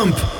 Pump